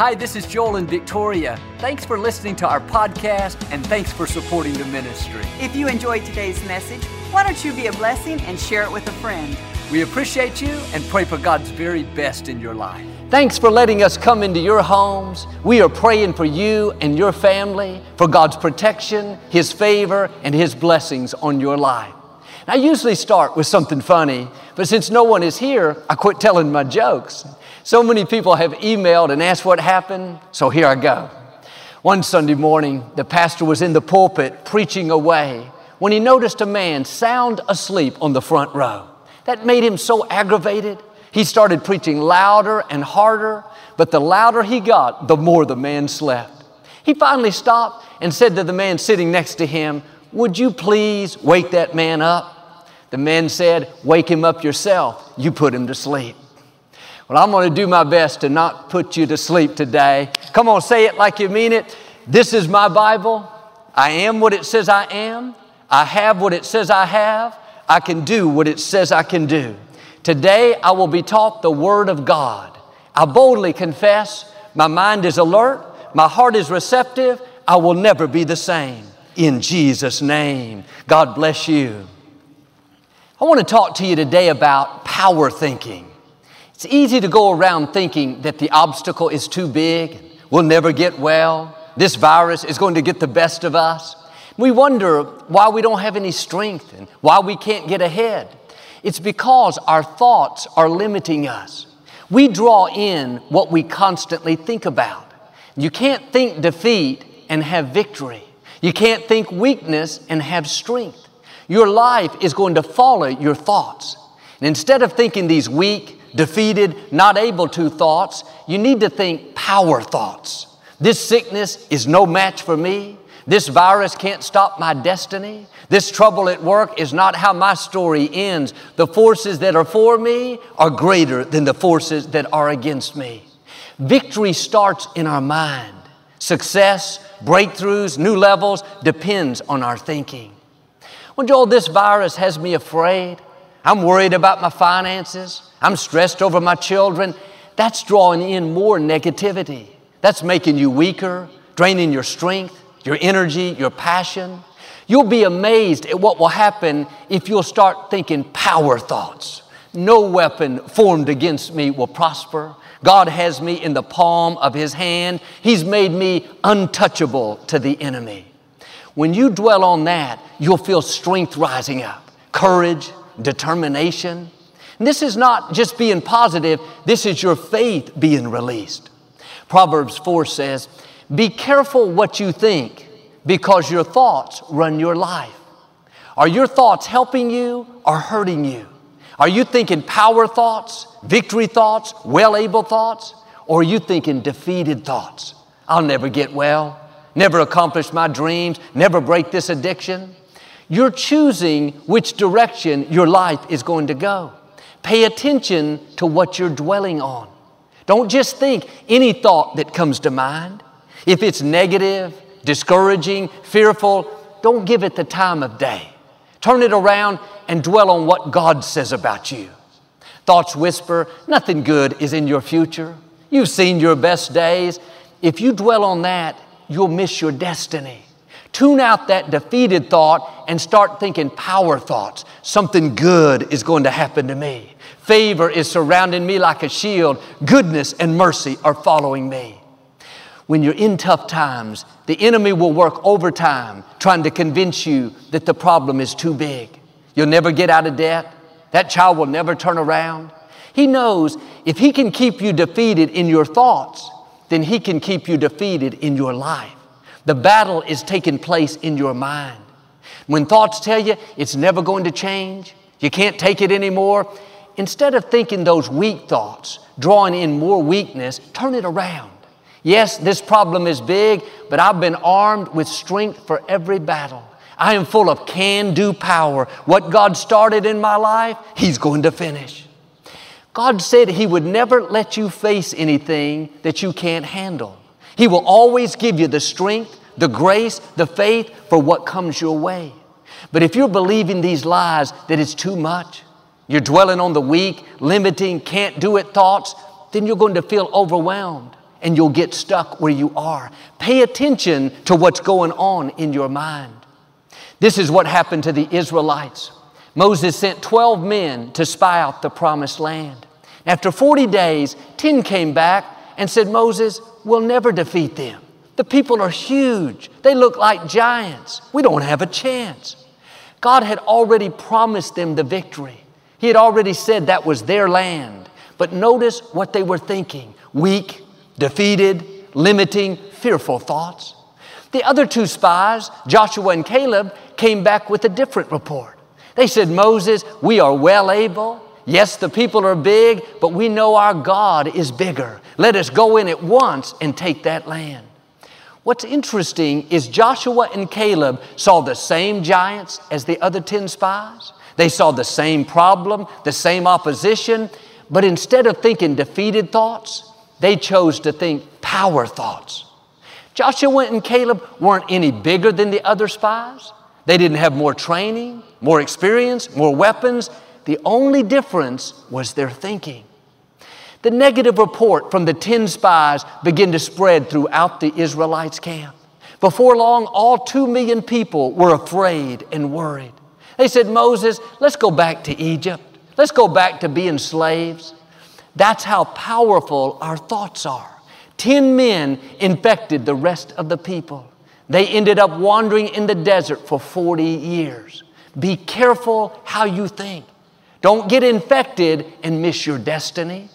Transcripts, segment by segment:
Hi, this is Joel and Victoria. Thanks for listening to our podcast and thanks for supporting the ministry. If you enjoyed today's message, why don't you be a blessing and share it with a friend? We appreciate you and pray for God's very best in your life. Thanks for letting us come into your homes. We are praying for you and your family, for God's protection, His favor, and His blessings on your life. I usually start with something funny, but since no one is here, I quit telling my jokes. So many people have emailed and asked what happened, so here I go. One Sunday morning, the pastor was in the pulpit preaching away when he noticed a man sound asleep on the front row. That made him so aggravated. He started preaching louder and harder, but the louder he got, the more the man slept. He finally stopped and said to the man sitting next to him, Would you please wake that man up? The man said, Wake him up yourself. You put him to sleep. Well, I'm going to do my best to not put you to sleep today. Come on, say it like you mean it. This is my Bible. I am what it says I am. I have what it says I have. I can do what it says I can do. Today, I will be taught the Word of God. I boldly confess my mind is alert, my heart is receptive. I will never be the same. In Jesus' name, God bless you. I want to talk to you today about power thinking. It's easy to go around thinking that the obstacle is too big, we'll never get well, this virus is going to get the best of us. We wonder why we don't have any strength and why we can't get ahead. It's because our thoughts are limiting us. We draw in what we constantly think about. You can't think defeat and have victory. You can't think weakness and have strength. Your life is going to follow your thoughts. And instead of thinking these weak, defeated, not able to thoughts, you need to think power thoughts. This sickness is no match for me. This virus can't stop my destiny. This trouble at work is not how my story ends. The forces that are for me are greater than the forces that are against me. Victory starts in our mind. Success, breakthroughs, new levels depends on our thinking. Well, Joel, this virus has me afraid. I'm worried about my finances. I'm stressed over my children. That's drawing in more negativity. That's making you weaker, draining your strength, your energy, your passion. You'll be amazed at what will happen if you'll start thinking power thoughts. No weapon formed against me will prosper. God has me in the palm of His hand. He's made me untouchable to the enemy. When you dwell on that, you'll feel strength rising up, courage, determination. And this is not just being positive, this is your faith being released. Proverbs 4 says, Be careful what you think because your thoughts run your life. Are your thoughts helping you or hurting you? Are you thinking power thoughts, victory thoughts, well able thoughts? Or are you thinking defeated thoughts? I'll never get well never accomplish my dreams, never break this addiction. You're choosing which direction your life is going to go. Pay attention to what you're dwelling on. Don't just think any thought that comes to mind. If it's negative, discouraging, fearful, don't give it the time of day. Turn it around and dwell on what God says about you. Thoughts whisper, nothing good is in your future. You've seen your best days. If you dwell on that, you'll miss your destiny. Tune out that defeated thought and start thinking power thoughts. Something good is going to happen to me. Favor is surrounding me like a shield. Goodness and mercy are following me. When you're in tough times, the enemy will work overtime trying to convince you that the problem is too big. You'll never get out of debt. That child will never turn around. He knows if he can keep you defeated in your thoughts, then He can keep you defeated in your life. The battle is taking place in your mind. When thoughts tell you it's never going to change, you can't take it anymore, instead of thinking those weak thoughts, drawing in more weakness, turn it around. Yes, this problem is big, but I've been armed with strength for every battle. I am full of can do power. What God started in my life, He's going to finish. God said He would never let you face anything that you can't handle. He will always give you the strength, the grace, the faith for what comes your way. But if you're believing these lies that it's too much, you're dwelling on the weak, limiting, can't do it thoughts, then you're going to feel overwhelmed and you'll get stuck where you are. Pay attention to what's going on in your mind. This is what happened to the Israelites. Moses sent 12 men to spy out the promised land. After 40 days, 10 came back and said, Moses, we'll never defeat them. The people are huge. They look like giants. We don't have a chance. God had already promised them the victory. He had already said that was their land. But notice what they were thinking weak, defeated, limiting, fearful thoughts. The other two spies, Joshua and Caleb, came back with a different report. They said, Moses, we are well able. Yes, the people are big, but we know our God is bigger. Let us go in at once and take that land. What's interesting is Joshua and Caleb saw the same giants as the other 10 spies. They saw the same problem, the same opposition, but instead of thinking defeated thoughts, they chose to think power thoughts. Joshua and Caleb weren't any bigger than the other spies. They didn't have more training, more experience, more weapons. The only difference was their thinking. The negative report from the 10 spies began to spread throughout the Israelites' camp. Before long, all two million people were afraid and worried. They said, Moses, let's go back to Egypt. Let's go back to being slaves. That's how powerful our thoughts are. Ten men infected the rest of the people. They ended up wandering in the desert for 40 years. Be careful how you think. Don't get infected and miss your destiny.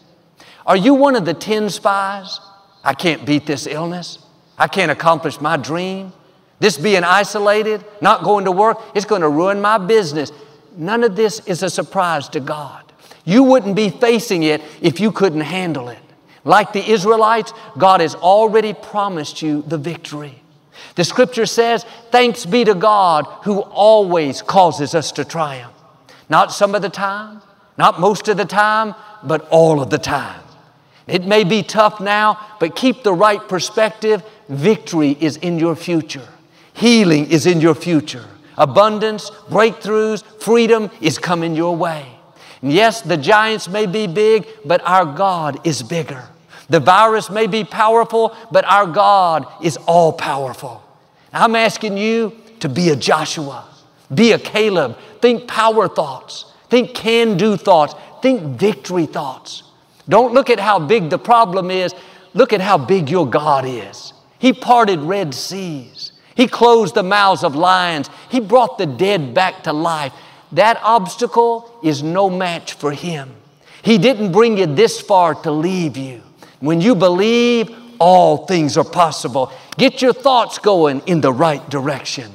Are you one of the 10 spies? I can't beat this illness. I can't accomplish my dream. This being isolated, not going to work, it's going to ruin my business. None of this is a surprise to God. You wouldn't be facing it if you couldn't handle it. Like the Israelites, God has already promised you the victory. The scripture says, Thanks be to God who always causes us to triumph. Not some of the time, not most of the time, but all of the time. It may be tough now, but keep the right perspective. Victory is in your future, healing is in your future, abundance, breakthroughs, freedom is coming your way. And yes, the giants may be big, but our God is bigger. The virus may be powerful, but our God is all powerful. I'm asking you to be a Joshua, be a Caleb, think power thoughts, think can do thoughts, think victory thoughts. Don't look at how big the problem is, look at how big your God is. He parted Red Seas. He closed the mouths of lions. He brought the dead back to life. That obstacle is no match for Him. He didn't bring you this far to leave you. When you believe, all things are possible. Get your thoughts going in the right direction.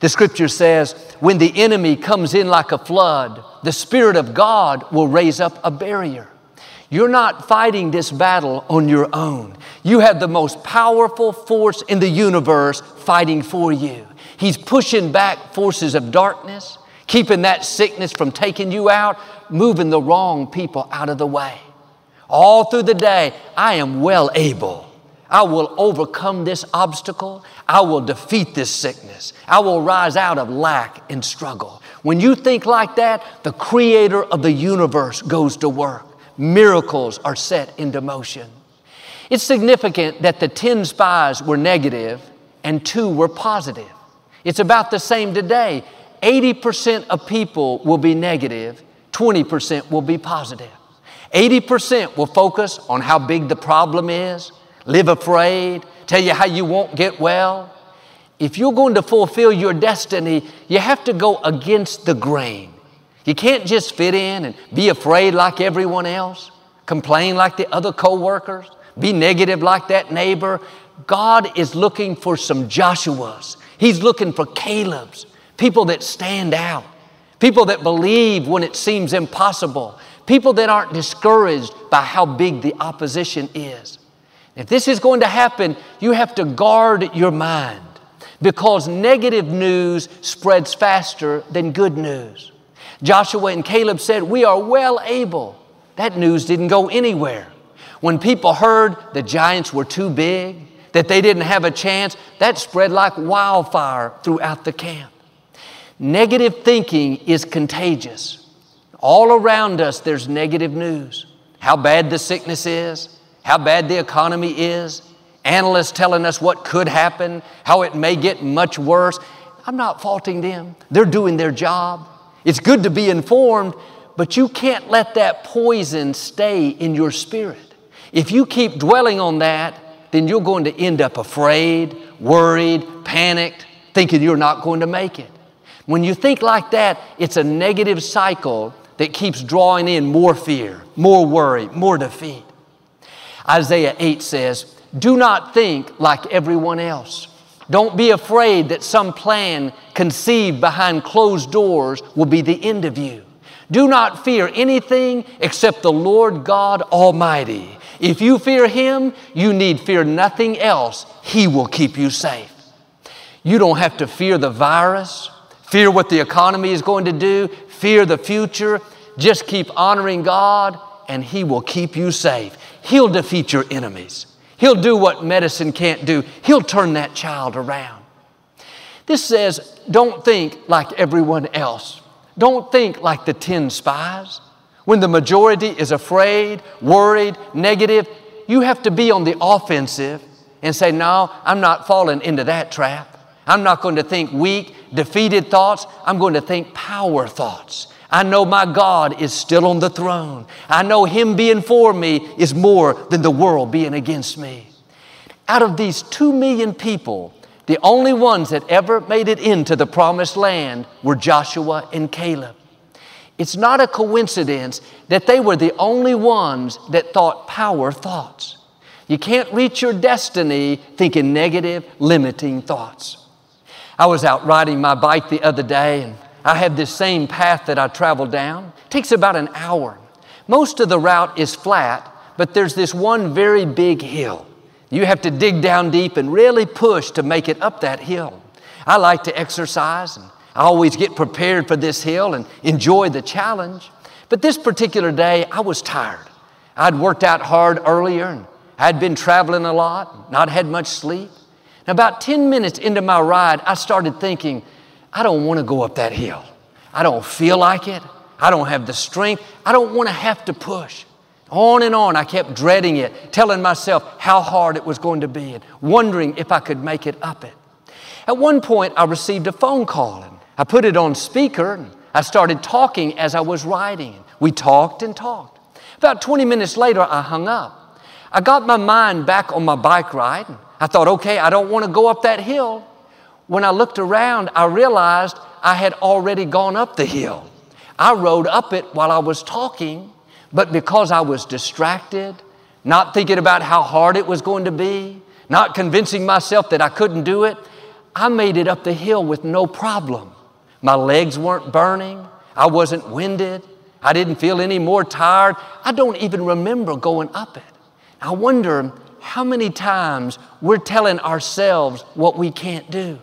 The scripture says, when the enemy comes in like a flood, the Spirit of God will raise up a barrier. You're not fighting this battle on your own. You have the most powerful force in the universe fighting for you. He's pushing back forces of darkness, keeping that sickness from taking you out, moving the wrong people out of the way. All through the day, I am well able. I will overcome this obstacle. I will defeat this sickness. I will rise out of lack and struggle. When you think like that, the creator of the universe goes to work miracles are set into motion. It's significant that the 10 spies were negative and two were positive. It's about the same today. 80% of people will be negative, 20% will be positive. 80% will focus on how big the problem is, live afraid, tell you how you won't get well. If you're going to fulfill your destiny, you have to go against the grain. You can't just fit in and be afraid like everyone else, complain like the other coworkers, be negative like that neighbor. God is looking for some Joshuas. He's looking for Caleb's, people that stand out, people that believe when it seems impossible, people that aren't discouraged by how big the opposition is. If this is going to happen, you have to guard your mind because negative news spreads faster than good news. Joshua and Caleb said, We are well able. That news didn't go anywhere. When people heard the giants were too big, that they didn't have a chance, that spread like wildfire throughout the camp. Negative thinking is contagious. All around us, there's negative news. How bad the sickness is, how bad the economy is, analysts telling us what could happen, how it may get much worse. I'm not faulting them. They're doing their job. It's good to be informed, but you can't let that poison stay in your spirit. If you keep dwelling on that, then you're going to end up afraid, worried, panicked, thinking you're not going to make it. When you think like that, it's a negative cycle that keeps drawing in more fear, more worry, more defeat. Isaiah 8 says, Do not think like everyone else. Don't be afraid that some plan conceived behind closed doors will be the end of you. Do not fear anything except the Lord God Almighty. If you fear Him, you need fear nothing else. He will keep you safe. You don't have to fear the virus, fear what the economy is going to do, fear the future. Just keep honoring God and He will keep you safe. He'll defeat your enemies. He'll do what medicine can't do. He'll turn that child around. This says, don't think like everyone else. Don't think like the 10 spies. When the majority is afraid, worried, negative, you have to be on the offensive and say, No, I'm not falling into that trap. I'm not going to think weak, defeated thoughts. I'm going to think power thoughts. I know my God is still on the throne. I know Him being for me is more than the world being against me. Out of these two million people, the only ones that ever made it into the promised land were Joshua and Caleb. It's not a coincidence that they were the only ones that thought power thoughts. You can't reach your destiny thinking negative, limiting thoughts. I was out riding my bike the other day and I have this same path that I travel down. It takes about an hour. Most of the route is flat, but there's this one very big hill. You have to dig down deep and really push to make it up that hill. I like to exercise and I always get prepared for this hill and enjoy the challenge. But this particular day, I was tired. I'd worked out hard earlier and I'd been traveling a lot, not had much sleep. And about 10 minutes into my ride, I started thinking, I don't want to go up that hill. I don't feel like it. I don't have the strength. I don't want to have to push. On and on, I kept dreading it, telling myself how hard it was going to be and wondering if I could make it up it. At one point, I received a phone call and I put it on speaker and I started talking as I was riding. We talked and talked. About 20 minutes later, I hung up. I got my mind back on my bike ride. I thought, okay, I don't want to go up that hill. When I looked around, I realized I had already gone up the hill. I rode up it while I was talking, but because I was distracted, not thinking about how hard it was going to be, not convincing myself that I couldn't do it, I made it up the hill with no problem. My legs weren't burning. I wasn't winded. I didn't feel any more tired. I don't even remember going up it. I wonder how many times we're telling ourselves what we can't do.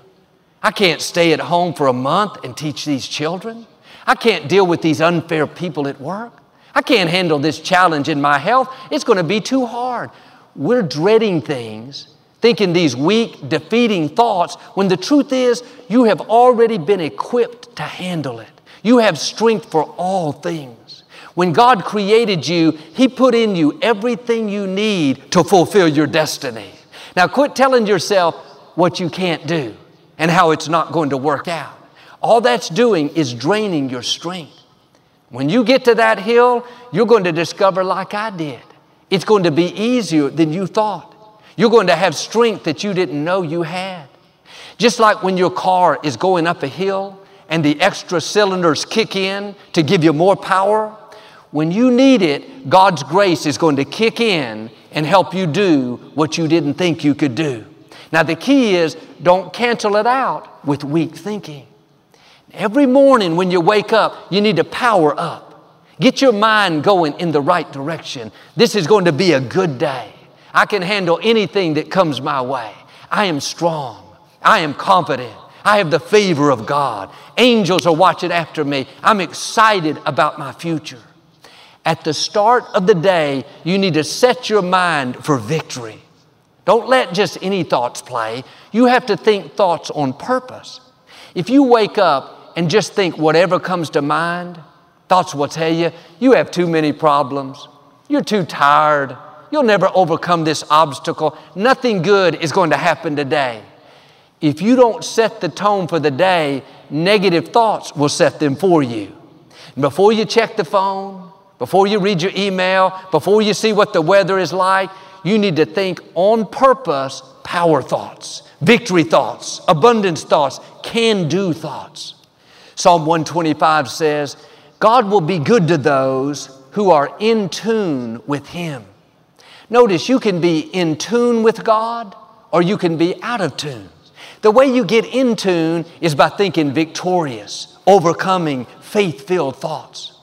I can't stay at home for a month and teach these children. I can't deal with these unfair people at work. I can't handle this challenge in my health. It's going to be too hard. We're dreading things, thinking these weak, defeating thoughts, when the truth is, you have already been equipped to handle it. You have strength for all things. When God created you, He put in you everything you need to fulfill your destiny. Now, quit telling yourself what you can't do and how it's not going to work out. All that's doing is draining your strength. When you get to that hill, you're going to discover, like I did, it's going to be easier than you thought. You're going to have strength that you didn't know you had. Just like when your car is going up a hill and the extra cylinders kick in to give you more power, when you need it, God's grace is going to kick in and help you do what you didn't think you could do. Now, the key is don't cancel it out with weak thinking. Every morning when you wake up, you need to power up. Get your mind going in the right direction. This is going to be a good day. I can handle anything that comes my way. I am strong. I am confident. I have the favor of God. Angels are watching after me. I'm excited about my future. At the start of the day, you need to set your mind for victory. Don't let just any thoughts play. You have to think thoughts on purpose. If you wake up and just think whatever comes to mind, thoughts will tell you you have too many problems, you're too tired, You'll never overcome this obstacle. Nothing good is going to happen today. If you don't set the tone for the day, negative thoughts will set them for you. before you check the phone, before you read your email, before you see what the weather is like, you need to think on purpose power thoughts, victory thoughts, abundance thoughts, can do thoughts. Psalm 125 says, God will be good to those who are in tune with Him. Notice you can be in tune with God or you can be out of tune. The way you get in tune is by thinking victorious, overcoming faith filled thoughts.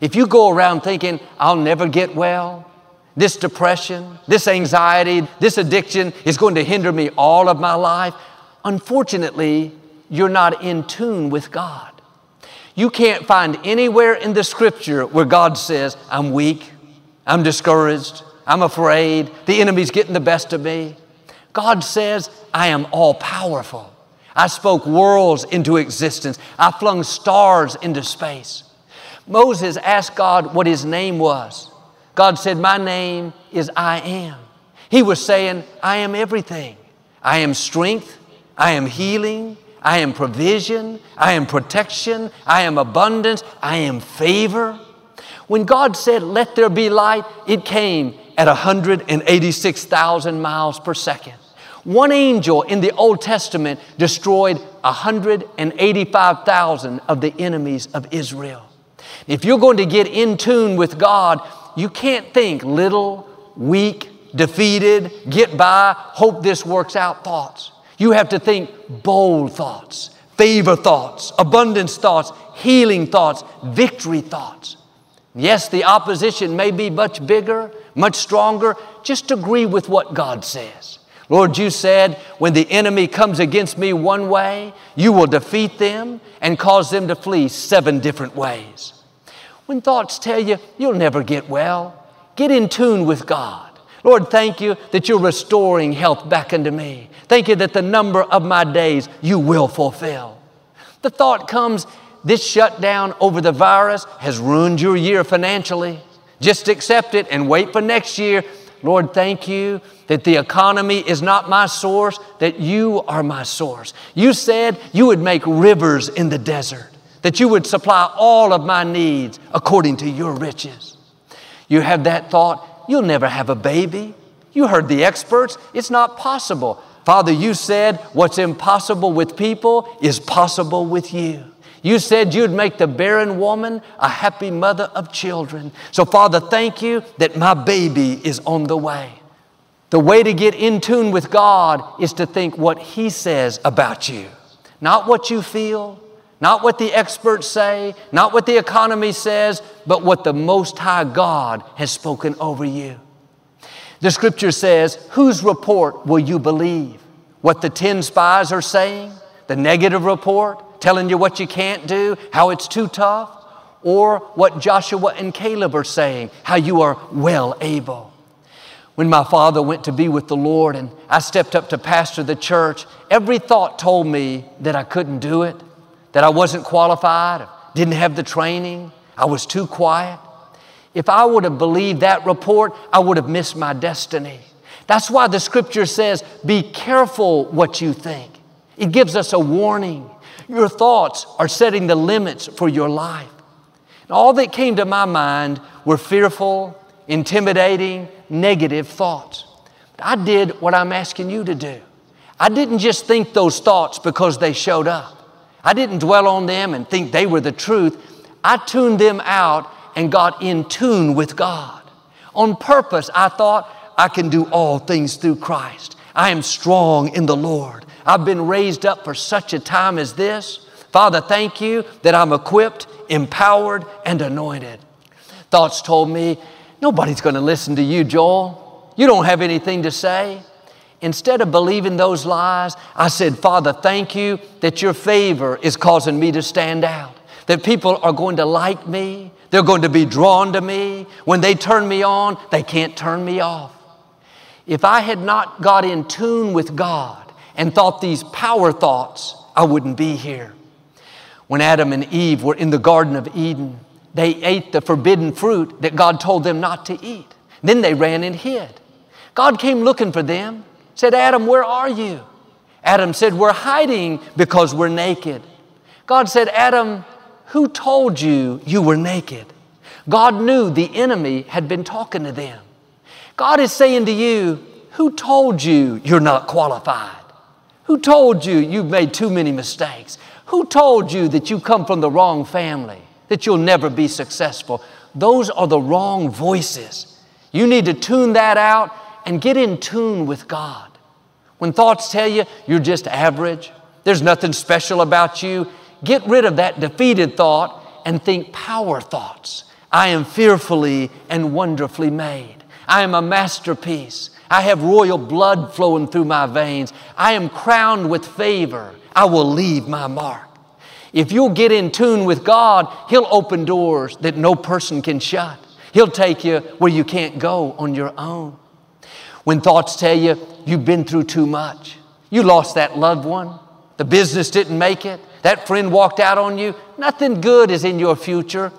If you go around thinking, I'll never get well, this depression, this anxiety, this addiction is going to hinder me all of my life, unfortunately, you're not in tune with God. You can't find anywhere in the scripture where God says, I'm weak, I'm discouraged, I'm afraid, the enemy's getting the best of me. God says, I am all powerful. I spoke worlds into existence. I flung stars into space. Moses asked God what his name was. God said, My name is I am. He was saying, I am everything. I am strength. I am healing. I am provision. I am protection. I am abundance. I am favor. When God said, Let there be light, it came at 186,000 miles per second. One angel in the Old Testament destroyed 185,000 of the enemies of Israel. If you're going to get in tune with God, you can't think little, weak, defeated, get by, hope this works out thoughts. You have to think bold thoughts, favor thoughts, abundance thoughts, healing thoughts, victory thoughts. Yes, the opposition may be much bigger, much stronger. Just agree with what God says. Lord, you said, when the enemy comes against me one way, you will defeat them and cause them to flee seven different ways. When thoughts tell you you'll never get well, get in tune with God. Lord, thank you that you're restoring health back into me. Thank you that the number of my days you will fulfill. The thought comes, this shutdown over the virus has ruined your year financially. Just accept it and wait for next year. Lord, thank you that the economy is not my source, that you are my source. You said you would make rivers in the desert that you would supply all of my needs according to your riches. You have that thought, you'll never have a baby. You heard the experts, it's not possible. Father, you said what's impossible with people is possible with you. You said you'd make the barren woman a happy mother of children. So, Father, thank you that my baby is on the way. The way to get in tune with God is to think what He says about you, not what you feel, not what the experts say, not what the economy says, but what the Most High God has spoken over you. The scripture says, Whose report will you believe? What the 10 spies are saying? The negative report, telling you what you can't do, how it's too tough? Or what Joshua and Caleb are saying, how you are well able? When my father went to be with the Lord and I stepped up to pastor the church, every thought told me that I couldn't do it that I wasn't qualified, didn't have the training, I was too quiet. If I would have believed that report, I would have missed my destiny. That's why the scripture says, be careful what you think. It gives us a warning. Your thoughts are setting the limits for your life. And all that came to my mind were fearful, intimidating, negative thoughts. I did what I'm asking you to do. I didn't just think those thoughts because they showed up. I didn't dwell on them and think they were the truth. I tuned them out and got in tune with God. On purpose, I thought I can do all things through Christ. I am strong in the Lord. I've been raised up for such a time as this. Father, thank you that I'm equipped, empowered, and anointed. Thoughts told me, nobody's going to listen to you, Joel. You don't have anything to say. Instead of believing those lies, I said, Father, thank you that your favor is causing me to stand out, that people are going to like me, they're going to be drawn to me. When they turn me on, they can't turn me off. If I had not got in tune with God and thought these power thoughts, I wouldn't be here. When Adam and Eve were in the Garden of Eden, they ate the forbidden fruit that God told them not to eat. Then they ran and hid. God came looking for them, said, Adam, where are you? Adam said, We're hiding because we're naked. God said, Adam, who told you you were naked? God knew the enemy had been talking to them. God is saying to you, Who told you you're not qualified? Who told you you've made too many mistakes? Who told you that you come from the wrong family, that you'll never be successful? Those are the wrong voices. You need to tune that out and get in tune with God. When thoughts tell you you're just average, there's nothing special about you, get rid of that defeated thought and think power thoughts. I am fearfully and wonderfully made. I am a masterpiece. I have royal blood flowing through my veins. I am crowned with favor. I will leave my mark. If you'll get in tune with God, He'll open doors that no person can shut. He'll take you where you can't go on your own. When thoughts tell you you've been through too much, you lost that loved one, the business didn't make it, that friend walked out on you, nothing good is in your future.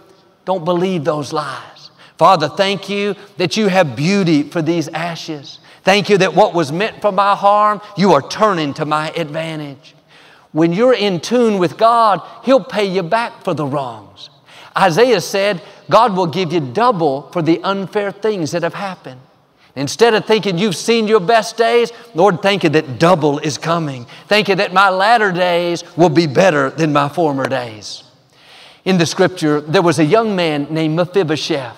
Don't believe those lies. Father, thank you that you have beauty for these ashes. Thank you that what was meant for my harm, you are turning to my advantage. When you're in tune with God, He'll pay you back for the wrongs. Isaiah said, God will give you double for the unfair things that have happened. Instead of thinking you've seen your best days, Lord, thank you that double is coming. Thank you that my latter days will be better than my former days. In the scripture, there was a young man named Mephibosheth.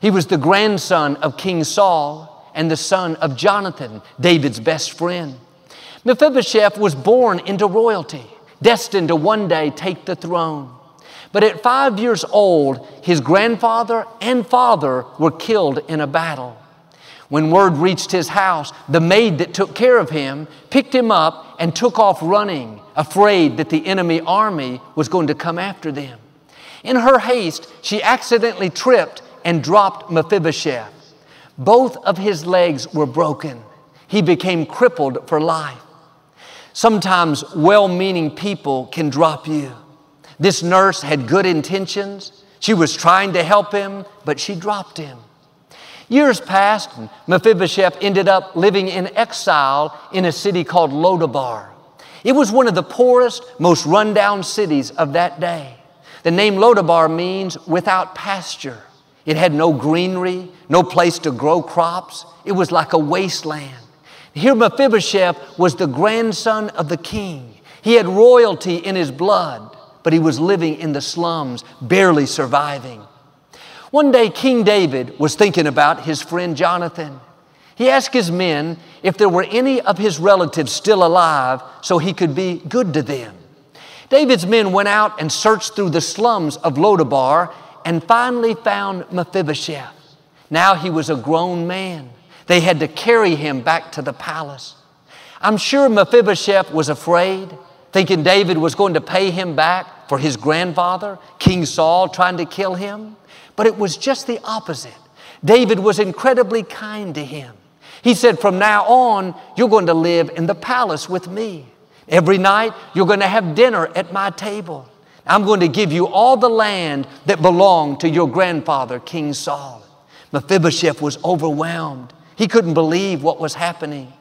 He was the grandson of King Saul and the son of Jonathan, David's best friend. Mephibosheth was born into royalty, destined to one day take the throne. But at five years old, his grandfather and father were killed in a battle. When word reached his house, the maid that took care of him picked him up and took off running, afraid that the enemy army was going to come after them. In her haste, she accidentally tripped and dropped Mephibosheth. Both of his legs were broken. He became crippled for life. Sometimes well meaning people can drop you. This nurse had good intentions. She was trying to help him, but she dropped him. Years passed, and Mephibosheth ended up living in exile in a city called Lodabar. It was one of the poorest, most rundown cities of that day. The name Lodabar means without pasture. It had no greenery, no place to grow crops. It was like a wasteland. Here, Mephibosheth was the grandson of the king. He had royalty in his blood, but he was living in the slums, barely surviving. One day, King David was thinking about his friend Jonathan. He asked his men if there were any of his relatives still alive so he could be good to them. David's men went out and searched through the slums of Lodabar and finally found Mephibosheth. Now he was a grown man. They had to carry him back to the palace. I'm sure Mephibosheth was afraid, thinking David was going to pay him back for his grandfather, King Saul, trying to kill him. But it was just the opposite. David was incredibly kind to him. He said, From now on, you're going to live in the palace with me. Every night, you're going to have dinner at my table. I'm going to give you all the land that belonged to your grandfather, King Saul. Mephibosheth was overwhelmed. He couldn't believe what was happening.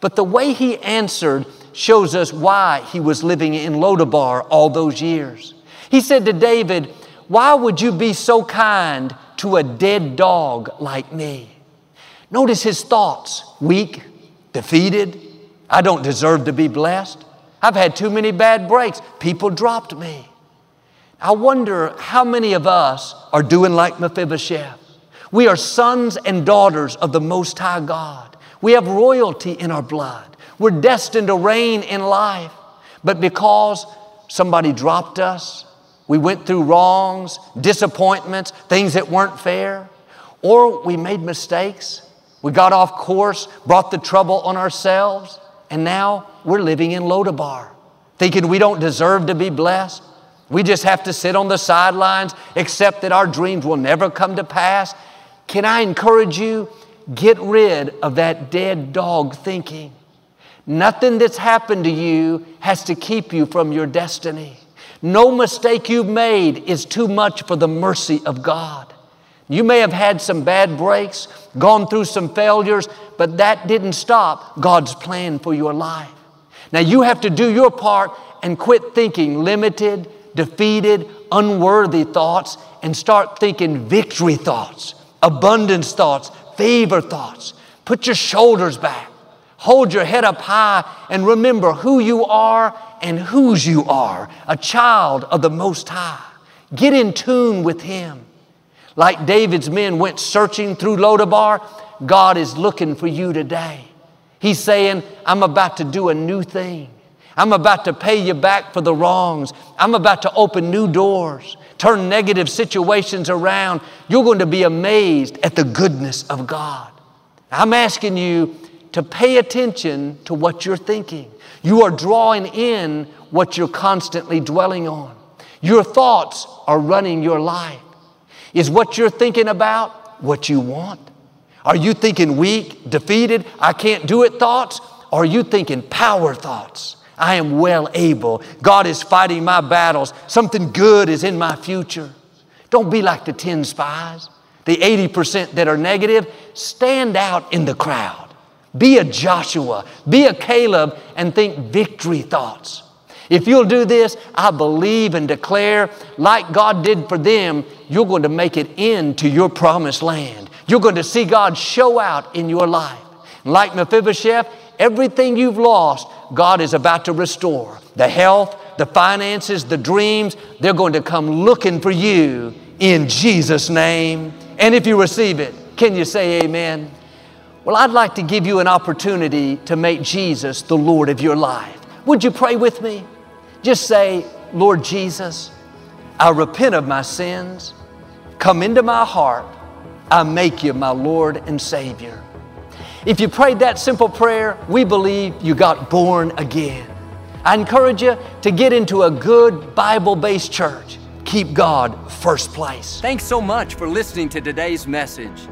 But the way he answered shows us why he was living in Lodabar all those years. He said to David, why would you be so kind to a dead dog like me? Notice his thoughts weak, defeated. I don't deserve to be blessed. I've had too many bad breaks. People dropped me. I wonder how many of us are doing like Mephibosheth. We are sons and daughters of the Most High God. We have royalty in our blood. We're destined to reign in life. But because somebody dropped us, we went through wrongs, disappointments, things that weren't fair, or we made mistakes. We got off course, brought the trouble on ourselves, and now we're living in Lodabar, thinking we don't deserve to be blessed. We just have to sit on the sidelines, accept that our dreams will never come to pass. Can I encourage you? Get rid of that dead dog thinking. Nothing that's happened to you has to keep you from your destiny. No mistake you've made is too much for the mercy of God. You may have had some bad breaks, gone through some failures, but that didn't stop God's plan for your life. Now you have to do your part and quit thinking limited, defeated, unworthy thoughts and start thinking victory thoughts, abundance thoughts, favor thoughts. Put your shoulders back. Hold your head up high and remember who you are and whose you are, a child of the Most High. Get in tune with Him. Like David's men went searching through Lodabar, God is looking for you today. He's saying, I'm about to do a new thing. I'm about to pay you back for the wrongs. I'm about to open new doors, turn negative situations around. You're going to be amazed at the goodness of God. I'm asking you to pay attention to what you're thinking. You are drawing in what you're constantly dwelling on. Your thoughts are running your life. Is what you're thinking about what you want? Are you thinking weak, defeated, I can't do it thoughts? Or are you thinking power thoughts? I am well able. God is fighting my battles. Something good is in my future. Don't be like the 10 spies, the 80% that are negative. Stand out in the crowd. Be a Joshua, be a Caleb, and think victory thoughts. If you'll do this, I believe and declare, like God did for them, you're going to make it into your promised land. You're going to see God show out in your life. Like Mephibosheth, everything you've lost, God is about to restore. The health, the finances, the dreams, they're going to come looking for you in Jesus' name. And if you receive it, can you say amen? Well, I'd like to give you an opportunity to make Jesus the Lord of your life. Would you pray with me? Just say, Lord Jesus, I repent of my sins. Come into my heart. I make you my Lord and Savior. If you prayed that simple prayer, we believe you got born again. I encourage you to get into a good Bible based church. Keep God first place. Thanks so much for listening to today's message.